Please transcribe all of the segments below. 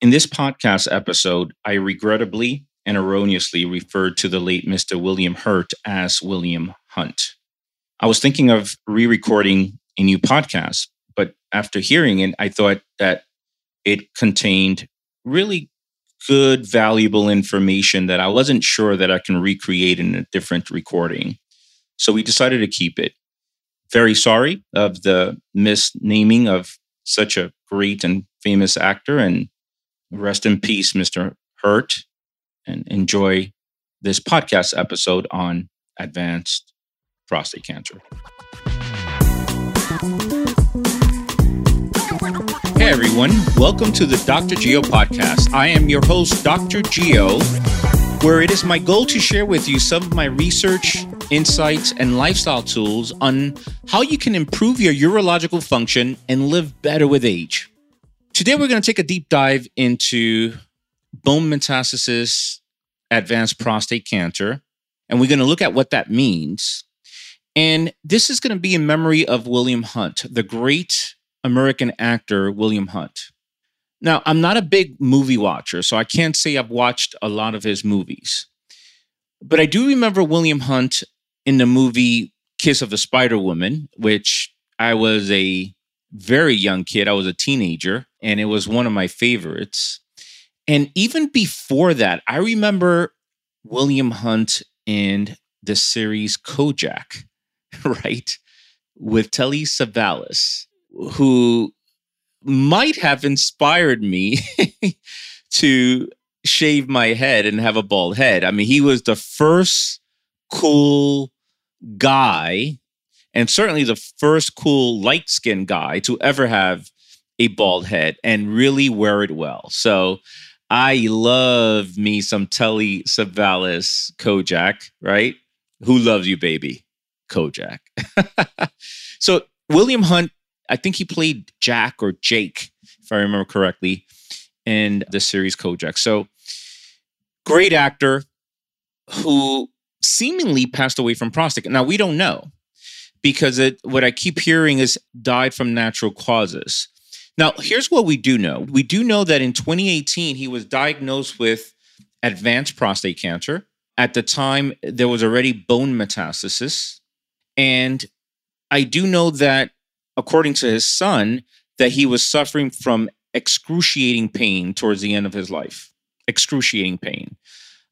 In this podcast episode, I regrettably and erroneously referred to the late Mr. William Hurt as William Hunt. I was thinking of re recording a new podcast, but after hearing it, I thought that it contained really good, valuable information that I wasn't sure that I can recreate in a different recording. So we decided to keep it. Very sorry of the misnaming of such a great and famous actor, and rest in peace, Mr. Hurt, and enjoy this podcast episode on advanced prostate cancer. Hey everyone, welcome to the Dr. Geo podcast. I am your host, Dr. Geo, where it is my goal to share with you some of my research, insights, and lifestyle tools on how you can improve your urological function and live better with age. Today, we're going to take a deep dive into bone metastasis, advanced prostate cancer, and we're going to look at what that means. And this is going to be in memory of William Hunt, the great American actor William Hunt. Now, I'm not a big movie watcher, so I can't say I've watched a lot of his movies. But I do remember William Hunt in the movie Kiss of the Spider Woman, which I was a very young kid. I was a teenager, and it was one of my favorites. And even before that, I remember William Hunt in the series Kojak, right? With Telly Savalas who might have inspired me to shave my head and have a bald head. I mean, he was the first cool guy, and certainly the first cool light skinned guy to ever have a bald head and really wear it well. So I love me some Telly Savalas Kojak, right? Who loves you, baby? Kojak. so William Hunt I think he played Jack or Jake, if I remember correctly, in the series Kojak. So great actor who seemingly passed away from prostate. Now we don't know because it, what I keep hearing is died from natural causes. Now, here's what we do know. We do know that in 2018 he was diagnosed with advanced prostate cancer. At the time, there was already bone metastasis. And I do know that according to his son, that he was suffering from excruciating pain towards the end of his life. Excruciating pain.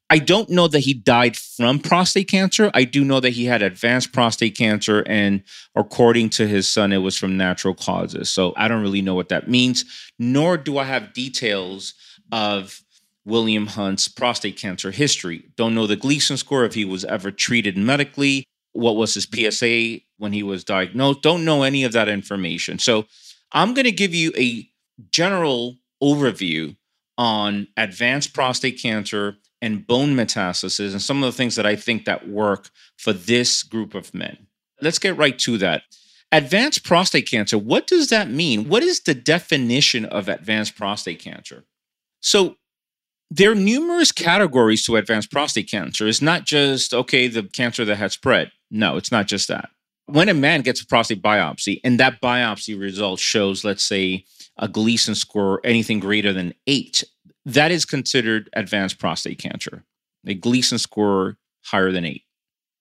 I don't know that he died from prostate cancer. I do know that he had advanced prostate cancer, and according to his son, it was from natural causes. So I don't really know what that means, nor do I have details of William Hunt's prostate cancer history. Don't know the Gleason score, if he was ever treated medically, what was his PSA when he was diagnosed. Don't know any of that information. So I'm going to give you a general overview on advanced prostate cancer and bone metastasis and some of the things that I think that work for this group of men. Let's get right to that. Advanced prostate cancer, what does that mean? What is the definition of advanced prostate cancer? So, there are numerous categories to advanced prostate cancer. It's not just, okay, the cancer that has spread. No, it's not just that. When a man gets a prostate biopsy and that biopsy result shows, let's say, a Gleason score anything greater than eight, that is considered advanced prostate cancer. A Gleason score higher than eight.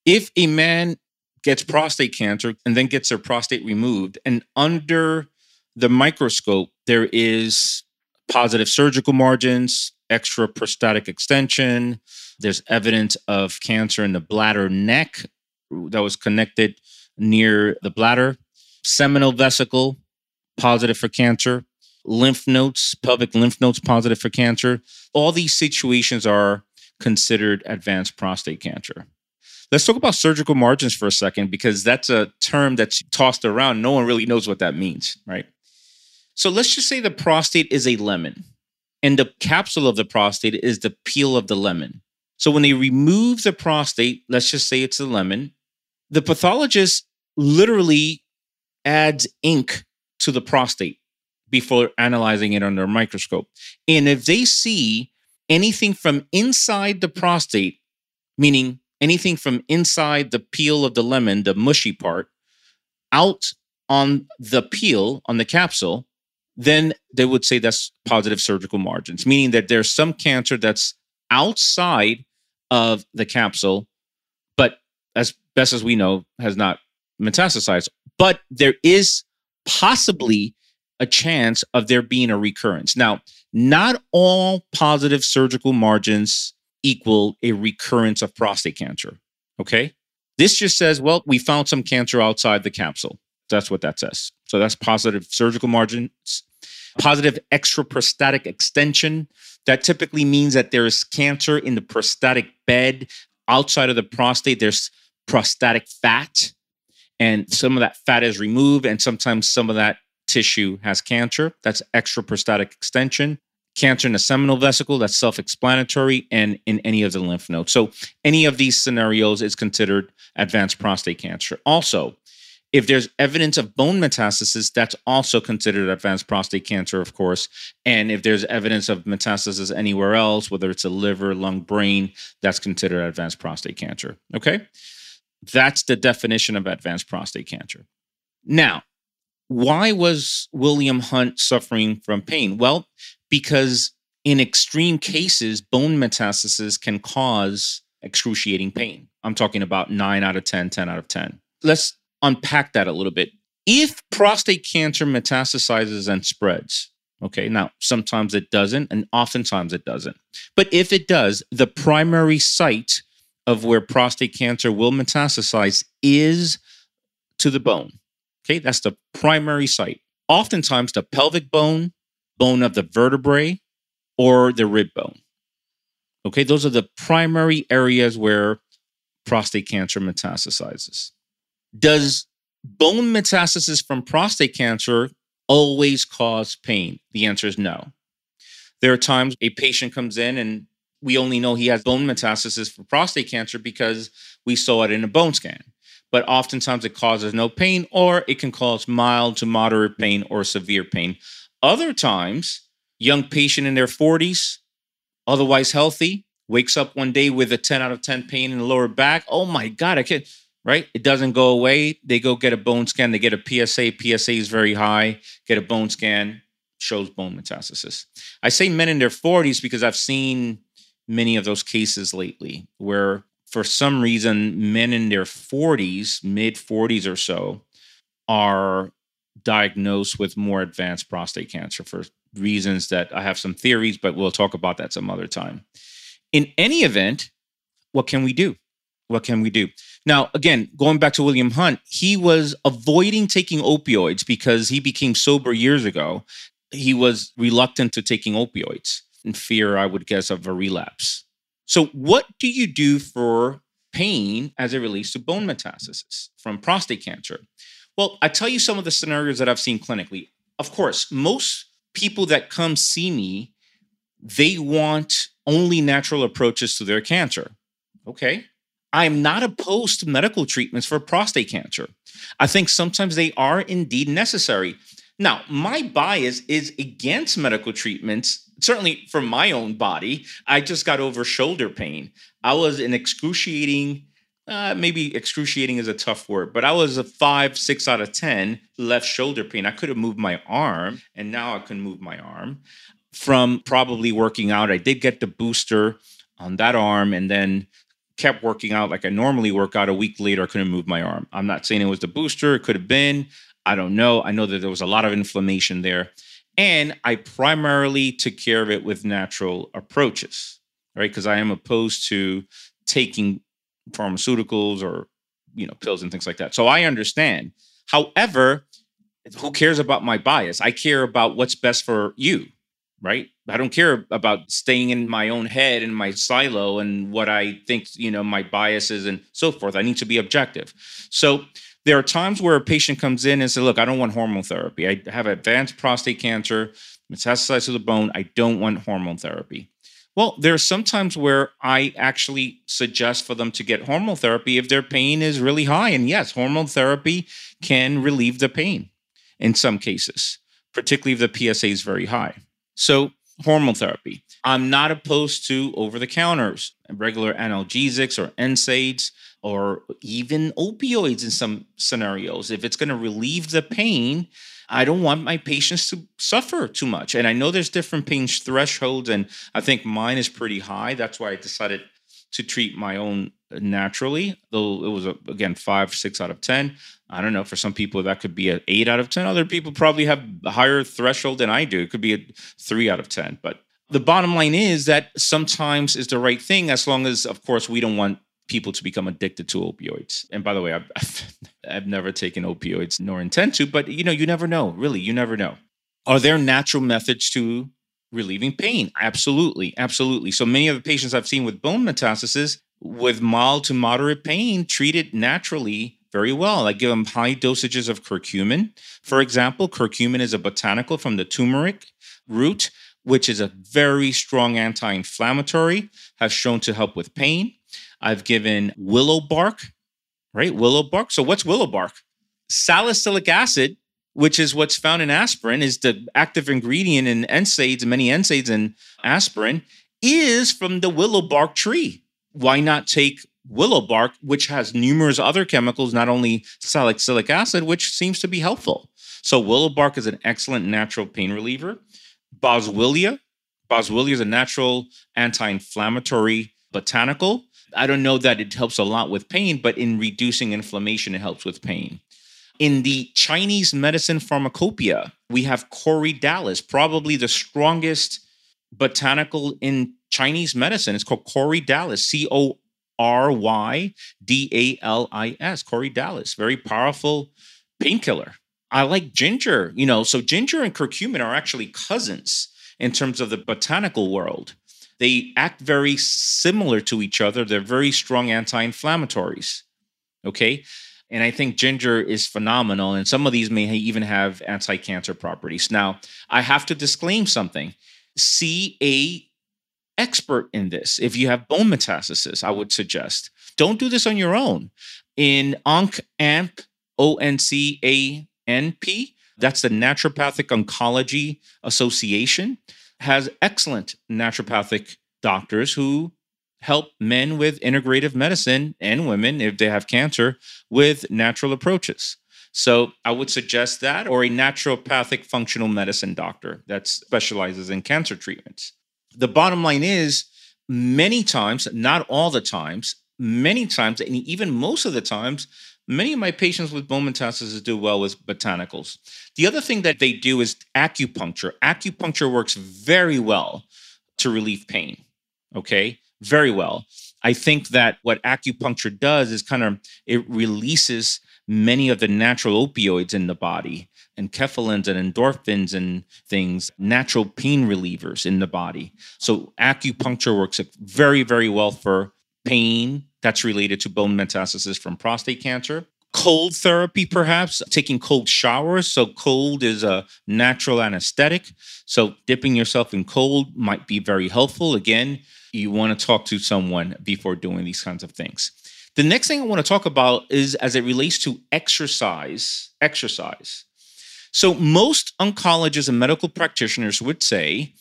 If a man gets prostate cancer and then gets their prostate removed, and under the microscope, there is positive surgical margins, extra prostatic extension. There's evidence of cancer in the bladder neck that was connected near the bladder, seminal vesicle, positive for cancer, lymph nodes, pelvic lymph nodes, positive for cancer. All these situations are considered advanced prostate cancer. Let's talk about surgical margins for a second because that's a term that's tossed around. No one really knows what that means, right? So let's just say the prostate is a lemon and the capsule of the prostate is the peel of the lemon. So when they remove the prostate, let's just say it's a lemon, the pathologist literally adds ink to the prostate before analyzing it under a microscope. And if they see anything from inside the prostate, meaning anything from inside the peel of the lemon, the mushy part, out on the peel, on the capsule, then they would say that's positive surgical margins, meaning that there's some cancer that's outside of the capsule, but as best as we know, has not metastasized. But there is possibly a chance of there being a recurrence. Now, not all positive surgical margins equal a recurrence of prostate cancer. Okay. This just says, well, we found some cancer outside the capsule. That's what that says. So that's positive surgical margins. Positive extraprostatic extension. That typically means that there's cancer in the prostatic bed outside of the prostate. There's prostatic fat, and some of that fat is removed, and sometimes some of that tissue has cancer. That's extraprostatic extension. Cancer in the seminal vesicle, that's self explanatory, and in any of the lymph nodes. So, any of these scenarios is considered advanced prostate cancer. Also, if there's evidence of bone metastasis, that's also considered advanced prostate cancer, of course. And if there's evidence of metastasis anywhere else, whether it's a liver, lung, brain, that's considered advanced prostate cancer. Okay. That's the definition of advanced prostate cancer. Now, why was William Hunt suffering from pain? Well, because in extreme cases, bone metastasis can cause excruciating pain. I'm talking about 9 out of 10, 10 out of 10. Let's unpack that a little bit. If prostate cancer metastasizes and spreads, okay, now sometimes it doesn't, and oftentimes it doesn't. But if it does, the primary site of where prostate cancer will metastasize is to the bone. Okay, that's the primary site. Oftentimes, the pelvic bone, bone of the vertebrae, or the rib bone. Okay, those are the primary areas where prostate cancer metastasizes. Does bone metastasis from prostate cancer always cause pain? The answer is no. There are times a patient comes in and we only know he has bone metastasis for prostate cancer because we saw it in a bone scan. But oftentimes it causes no pain, or it can cause mild to moderate pain or severe pain. Other times, young patient in their 40s, otherwise healthy, wakes up one day with a 10 out of 10 pain in the lower back. Oh my God, I can't right? It doesn't go away. They go get a bone scan. They get a PSA. PSA is very high. Get a bone scan, shows bone metastasis. I say men in their 40s because I've seen many of those cases lately where, for some reason, men in their 40s, mid 40s or so, are diagnosed with more advanced prostate cancer for reasons that I have some theories, but we'll talk about that some other time. In any event, what can we do? What can we do? Now, again, going back to William Hunt, he was avoiding taking opioids because he became sober years ago. He was reluctant to taking opioids in fear, I would guess, of a relapse. So, what do you do for pain as it relates to bone metastasis from prostate cancer? Well, I tell you some of the scenarios that I've seen clinically. Of course, most people that come see me, they want only natural approaches to their cancer. Okay, I'm not opposed to medical treatments for prostate cancer. I think sometimes they are indeed necessary. Now, my bias is against medical treatments, certainly for my own body. I just got over shoulder pain. I was in excruciating, uh, maybe excruciating is a tough word, but I was a five, six out of 10 left shoulder pain. I could have moved my arm, and now I can move my arm from probably working out. I did get the booster on that arm, and then kept working out like I normally work out. A week later, I couldn't move my arm. I'm not saying it was the booster, it could have been. I don't know. I know that there was a lot of inflammation there. And I primarily took care of it with natural approaches, right? Because I am opposed to taking pharmaceuticals or you know pills and things like that. So I understand. However, who cares about my bias? I care about what's best for you right? I don't care about staying in my own head and my silo and what I think, you know, my biases and so forth. I need to be objective. So there are times where a patient comes in and says, look, I don't want hormone therapy. I have advanced prostate cancer, metastasized to the bone. I don't want hormone therapy. Well, there are some times where I actually suggest for them to get hormone therapy if their pain is really high. And yes, hormone therapy can relieve the pain in some cases, particularly if the PSA is very high. So, hormone therapy. I'm not opposed to over the counters, regular analgesics or NSAIDs or even opioids in some scenarios. If it's going to relieve the pain, I don't want my patients to suffer too much. And I know there's different pain thresholds, and I think mine is pretty high. That's why I decided to treat my own uh, naturally, though it was, again, five, six out of 10. I don't know. For some people, that could be an eight out of 10. Other people probably have a higher threshold than I do. It could be a three out of 10. But the bottom line is that sometimes is the right thing as long as, of course, we don't want people to become addicted to opioids. And by the way, I've, I've never taken opioids nor intend to, but you know, you never know. Really, you never know. Are there natural methods to relieving pain? Absolutely, absolutely. So many of the patients I've seen with bone metastasis with mild to moderate pain treated naturally very well. I give them high dosages of curcumin. For example, curcumin is a botanical from the turmeric root, which is a very strong anti inflammatory, has shown to help with pain. I've given willow bark, right? Willow bark. So, what's willow bark? Salicylic acid, which is what's found in aspirin, is the active ingredient in NSAIDs, many NSAIDs in aspirin, is from the willow bark tree. Why not take willow bark, which has numerous other chemicals, not only salicylic acid, which seems to be helpful? So, willow bark is an excellent natural pain reliever. Boswellia, Boswellia is a natural anti inflammatory botanical I don't know that it helps a lot with pain, but in reducing inflammation, it helps with pain. In the Chinese medicine pharmacopoeia, we have Corydalis, probably the strongest botanical in Chinese medicine. It's called Corydalis, C O R Y D A L I S, Corydalis, very powerful painkiller. I like ginger, you know, so ginger and curcumin are actually cousins in terms of the botanical world. They act very similar to each other. They're very strong anti inflammatories. Okay. And I think ginger is phenomenal. And some of these may even have anti cancer properties. Now, I have to disclaim something. See a expert in this. If you have bone metastasis, I would suggest don't do this on your own. In ONC AMP, O N C A N P, that's the Naturopathic Oncology Association has excellent naturopathic doctors who help men with integrative medicine and women, if they have cancer, with natural approaches. So I would suggest that or a naturopathic functional medicine doctor that specializes in cancer treatments. The bottom line is many times, not all the times, many times, and even most of the times, Many of my patients with bone metastasis do well with botanicals. The other thing that they do is acupuncture. Acupuncture works very well to relieve pain. Okay, very well. I think that what acupuncture does is kind of it releases many of the natural opioids in the body and enkephalins and endorphins and things, natural pain relievers in the body. So acupuncture works very, very well for pain, that's related to bone metastasis from prostate cancer. Cold therapy, perhaps taking cold showers. So, cold is a natural anesthetic. So, dipping yourself in cold might be very helpful. Again, you want to talk to someone before doing these kinds of things. The next thing I want to talk about is as it relates to exercise. Exercise. So, most oncologists and medical practitioners would say,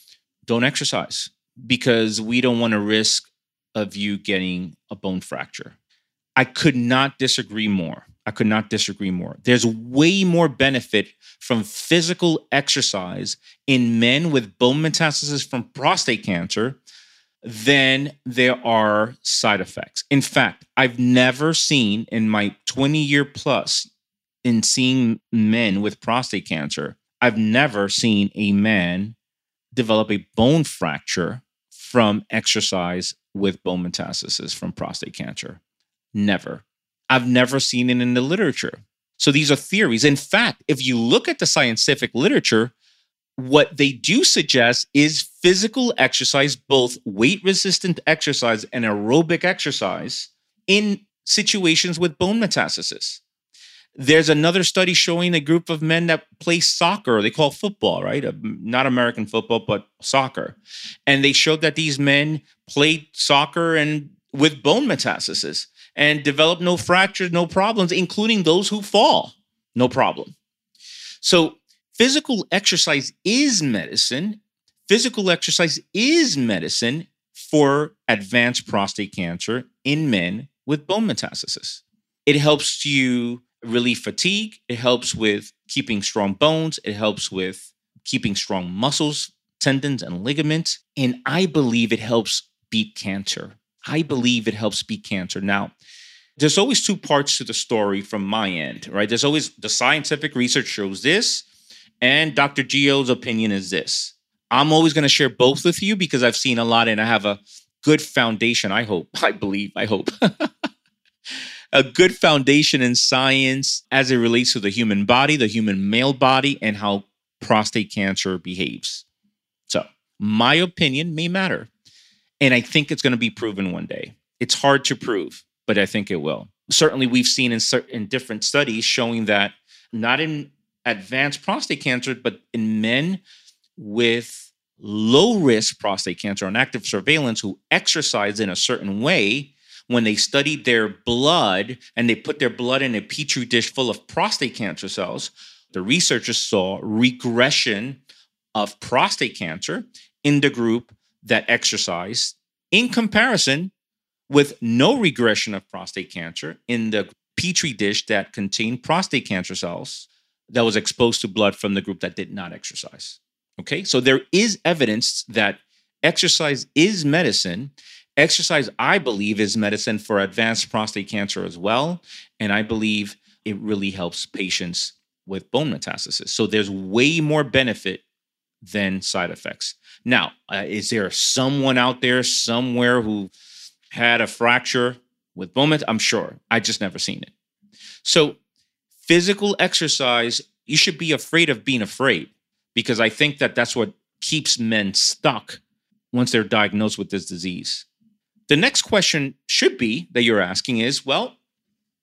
don't exercise because we don't want to risk of you getting a bone fracture. I could not disagree more. I could not disagree more. There's way more benefit from physical exercise in men with bone metastasis from prostate cancer than there are side effects. In fact, I've never seen in my 20 year plus in seeing men with prostate cancer, I've never seen a man develop a bone fracture from exercise with bone metastasis from prostate cancer. Never. I've never seen it in the literature. So these are theories. In fact, if you look at the scientific literature, what they do suggest is physical exercise, both weight resistant exercise and aerobic exercise, in situations with bone metastasis. There's another study showing a group of men that play soccer, they call football, right? Uh, not American football, but soccer. And they showed that these men played soccer and with bone metastasis and developed no fractures, no problems, including those who fall. No problem. So, physical exercise is medicine. Physical exercise is medicine for advanced prostate cancer in men with bone metastasis. It helps you relieve fatigue. It helps with keeping strong bones. It helps with keeping strong muscles, tendons, and ligaments. And I believe it helps beat cancer. I believe it helps beat cancer. Now, there's always two parts to the story from my end, right? There's always the scientific research shows this, and Dr. Geo's opinion is this. I'm always going to share both with you because I've seen a lot and I have a good foundation, I hope, I believe, I hope. a good foundation in science as it relates to the human body, the human male body, and how prostate cancer behaves. So, my opinion may matter. And I think it's going to be proven one day. It's hard to prove, but I think it will. Certainly, we've seen in, in different studies showing that not in advanced prostate cancer, but in men with low risk prostate cancer on active surveillance who exercise in a certain way, when they studied their blood and they put their blood in a petri dish full of prostate cancer cells, the researchers saw regression of prostate cancer in the group that exercised in comparison with no regression of prostate cancer in the petri dish that contained prostate cancer cells that was exposed to blood from the group that did not exercise. Okay, so there is evidence that exercise is medicine. Exercise, I believe, is medicine for advanced prostate cancer as well. And I believe it really helps patients with bone metastasis. So there's way more benefit than side effects. Now, uh, is there someone out there somewhere who had a fracture with bone metastasis? I'm sure. I just never seen it. So physical exercise, you should be afraid of being afraid because I think that that's what keeps men stuck once they're diagnosed with this disease. The next question should be that you're asking is well,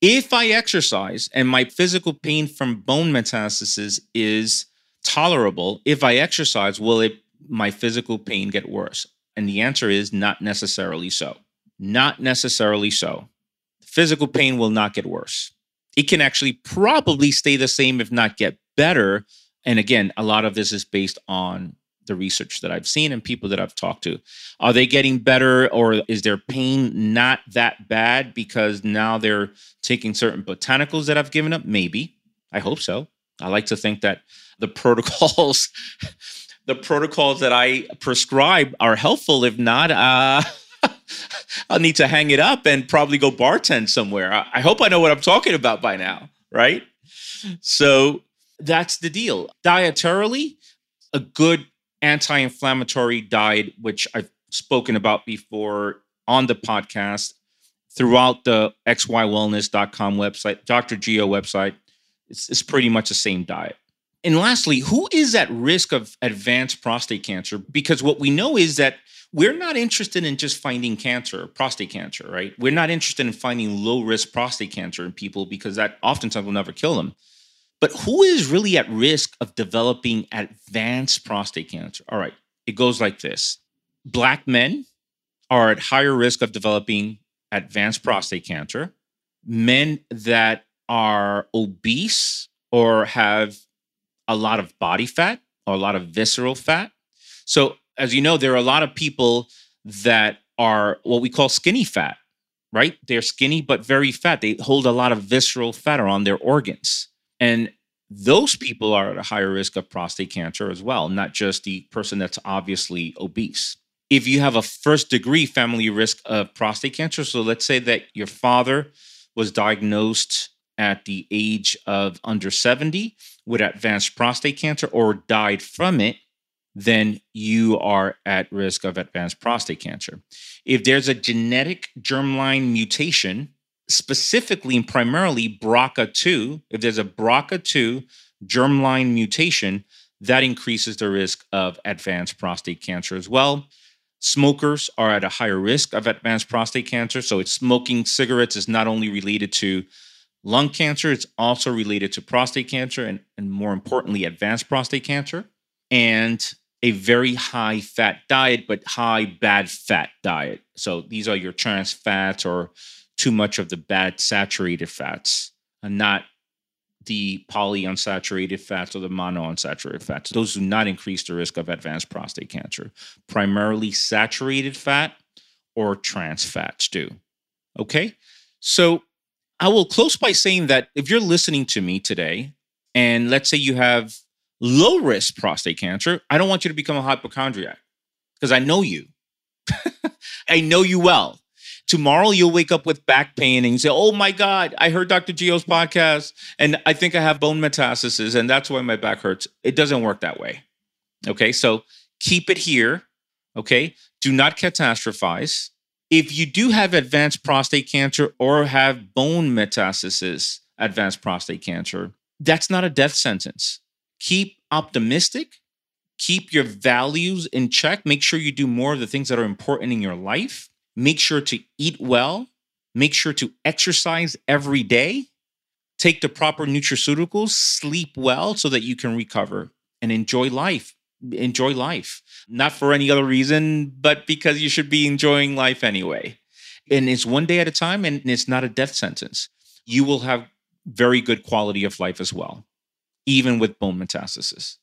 if I exercise and my physical pain from bone metastasis is tolerable, if I exercise, will it my physical pain get worse? And the answer is not necessarily so. Not necessarily so. Physical pain will not get worse. It can actually probably stay the same, if not get better, and again, a lot of this is based on the research that I've seen and people that I've talked to. Are they getting better or is their pain not that bad because now they're taking certain botanicals that I've given up? Maybe. I hope so. I like to think that the protocols the protocols that I prescribe are helpful. If not, uh I'll need to hang it up and probably go bartend somewhere. I, I hope I know what I'm talking about by now, right? So that's the deal. Dietarily, a good anti inflammatory diet, which I've spoken about before on the podcast, throughout the xywellness.com website, Dr. Geo website, it's, it's pretty much the same diet. And lastly, who is at risk of advanced prostate cancer? Because what we know is that we're not interested in just finding cancer, prostate cancer, right? We're not interested in finding low risk prostate cancer in people because that oftentimes will never kill them. But who is really at risk of developing advanced prostate cancer? All right, it goes like this Black men are at higher risk of developing advanced prostate cancer. Men that are obese or have a lot of body fat or a lot of visceral fat. So, as you know, there are a lot of people that are what we call skinny fat, right? They're skinny but very fat. They hold a lot of visceral fat around their organs. And those people are at a higher risk of prostate cancer as well, not just the person that's obviously obese. If you have a first degree family risk of prostate cancer, so let's say that your father was diagnosed at the age of under 70 with advanced prostate cancer or died from it, then you are at risk of advanced prostate cancer. If there's a genetic germline mutation specifically and primarily BRCA2, if there's a BRCA2 germline mutation, that increases the risk of advanced prostate cancer as well. Smokers are at a higher risk of advanced prostate cancer. So, it's smoking cigarettes is not only related to lung cancer, it's also related to prostate cancer and, and more importantly, advanced prostate cancer. And a very high fat diet, but high bad fat diet. So, these are your trans fats or too much of the bad saturated fats and not the polyunsaturated fats or the monounsaturated fats. Those do not increase the risk of advanced prostate cancer. Primarily saturated fat or trans fats do. Okay? So I will close by saying that if you're listening to me today, and let's say you have low risk prostate cancer, I don't want you to become a hypochondriac because I know you. I know you well. Tomorrow you'll wake up with back pain and you say, Oh my God, I heard Dr. Geo's podcast and I think I have bone metastasis and that's why my back hurts. It doesn't work that way. Okay, so keep it here. Okay, do not catastrophize. If you do have advanced prostate cancer or have bone metastasis, advanced prostate cancer, that's not a death sentence. Keep optimistic, keep your values in check, make sure you do more of the things that are important in your life, make sure to eat well, make sure to exercise every day, take the proper nutraceuticals, sleep well so that you can recover and enjoy life. Enjoy life, not for any other reason, but because you should be enjoying life anyway. And it's one day at a time, and it's not a death sentence. You will have very good quality of life as well, even with bone metastasis.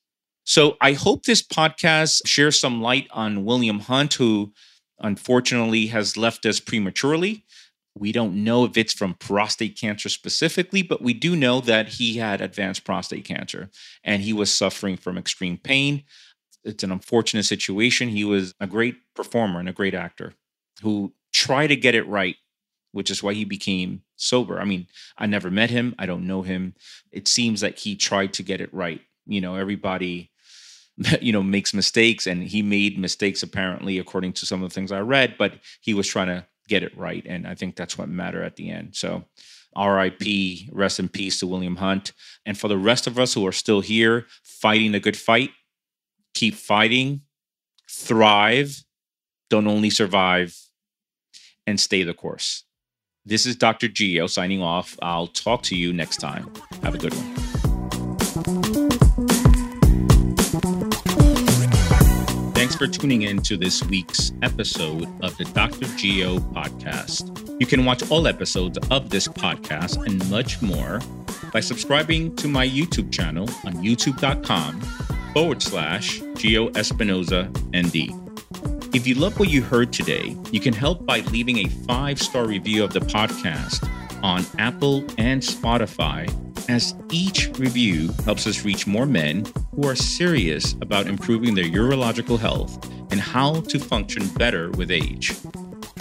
So I hope this podcast shares some light on William Hunt, who unfortunately has left us prematurely. We don't know if it's from prostate cancer specifically, but we do know that he had advanced prostate cancer and he was suffering from extreme pain. It's an unfortunate situation. He was a great performer and a great actor who tried to get it right which is why he became sober. I mean, I never met him, I don't know him. It seems like he tried to get it right. You know, everybody you know makes mistakes and he made mistakes apparently according to some of the things I read, but he was trying to get it right and I think that's what mattered at the end. So RIP, rest in peace to William Hunt. And for the rest of us who are still here fighting a good fight, keep fighting, thrive, don't only survive, and stay the course. This is Dr. geo signing off. I'll talk to you next time. Have a good one. For tuning in to this week's episode of the Dr. Geo podcast. You can watch all episodes of this podcast and much more by subscribing to my YouTube channel on youtube.com forward slash Geo Espinoza ND. If you love what you heard today, you can help by leaving a five star review of the podcast on Apple and Spotify, as each review helps us reach more men who are serious about improving their urological health and how to function better with age.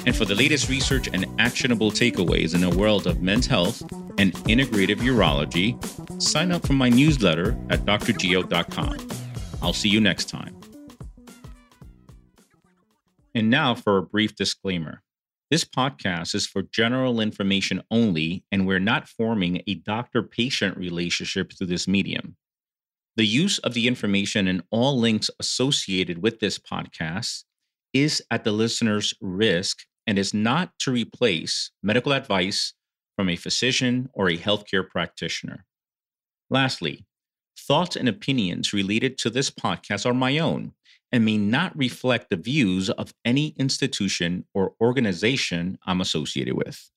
And for the latest research and actionable takeaways in the world of men's health and integrative urology, sign up for my newsletter at drgeo.com. I'll see you next time. And now for a brief disclaimer. This podcast is for general information only, and we're not forming a doctor patient relationship through this medium. The use of the information and all links associated with this podcast is at the listener's risk and is not to replace medical advice from a physician or a healthcare practitioner. Lastly, thoughts and opinions related to this podcast are my own and may not reflect the views of any institution or organization I'm associated with.